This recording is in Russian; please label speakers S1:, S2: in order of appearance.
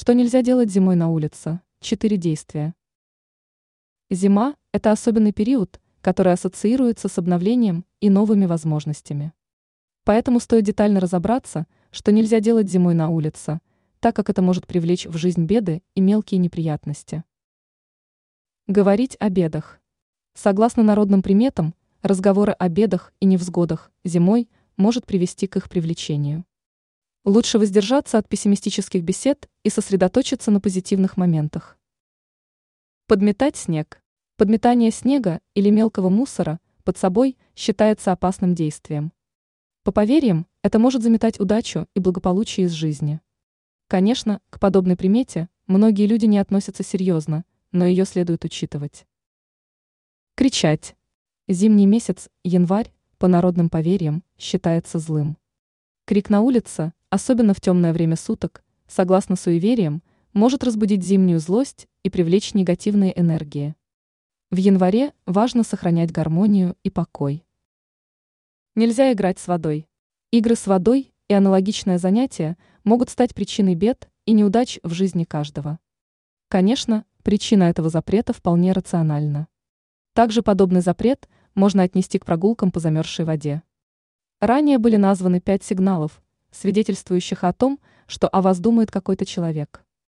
S1: Что нельзя делать зимой на улице? Четыре действия. Зима – это особенный период, который ассоциируется с обновлением и новыми возможностями. Поэтому стоит детально разобраться, что нельзя делать зимой на улице, так как это может привлечь в жизнь беды и мелкие неприятности. Говорить о бедах. Согласно народным приметам, разговоры о бедах и невзгодах зимой может привести к их привлечению. Лучше воздержаться от пессимистических бесед и сосредоточиться на позитивных моментах. Подметать снег. Подметание снега или мелкого мусора под собой считается опасным действием. По поверьям, это может заметать удачу и благополучие из жизни. Конечно, к подобной примете многие люди не относятся серьезно, но ее следует учитывать. Кричать. Зимний месяц, январь, по народным поверьям, считается злым. Крик на улице, особенно в темное время суток, согласно суевериям, может разбудить зимнюю злость и привлечь негативные энергии. В январе важно сохранять гармонию и покой. Нельзя играть с водой. Игры с водой и аналогичное занятие могут стать причиной бед и неудач в жизни каждого. Конечно, причина этого запрета вполне рациональна. Также подобный запрет можно отнести к прогулкам по замерзшей воде. Ранее были названы пять сигналов, свидетельствующих о том, что о вас думает какой-то человек.